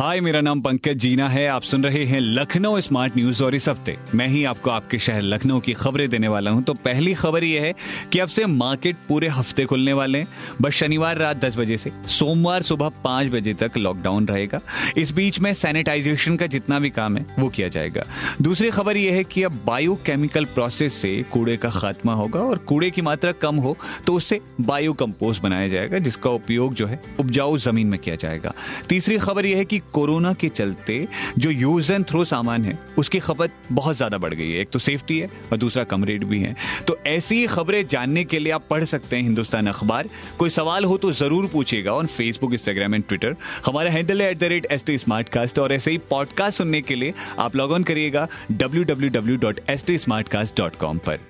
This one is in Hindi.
हाय, मेरा नाम पंकज जीना है। आप सुन रहे हैं लखनऊ स्मार्ट न्यूज़ और इस हफ़्ते मैं ही आपको आपके शहर लखनऊ की खबरें देने वाला हूँ। तो पहली खबर यह है कि अब से मार्केट पूरे हफ़्ते खुलने वाले हैं। बस शनिवार रात 10 बजे से सोमवार सुबह 5 बजे तक लॉकडाउन रहेगा। इस बीच में सैनिटाइजेशन का जितना भी काम है, वो किया जाएगा। दूसरी खबर यह है कि अब बायो केमिकल प्रोसेस से कूड़े का खात्मा होगा और कूड़े की मात्रा कम हो तो उससे बायो कंपोस्ट बनाया जाएगा, जिसका उपयोग जो है उपजाऊ ज़मीन में किया जाएगा। तीसरी खबर यह है कि कोरोना के चलते जो यूज़ एंड थ्रो सामान है, उसकी खपत बहुत ज़्यादा बढ़ गई है। एक तो सेफ्टी है और दूसरा कम रेट भी है। तो ऐसी खबरें जानने के लिए आप पढ़ सकते हैं हिंदुस्तान अखबार। कोई सवाल हो तो ज़रूर पूछिएगा on Facebook Instagram and Twitter हमारा हैंडल है at the rate S T smart cast और ऐसे ही पॉडकास्ट सुनने के लिए आप लॉग ऑन करिएगा W W W dot S T smart cast dot com पर।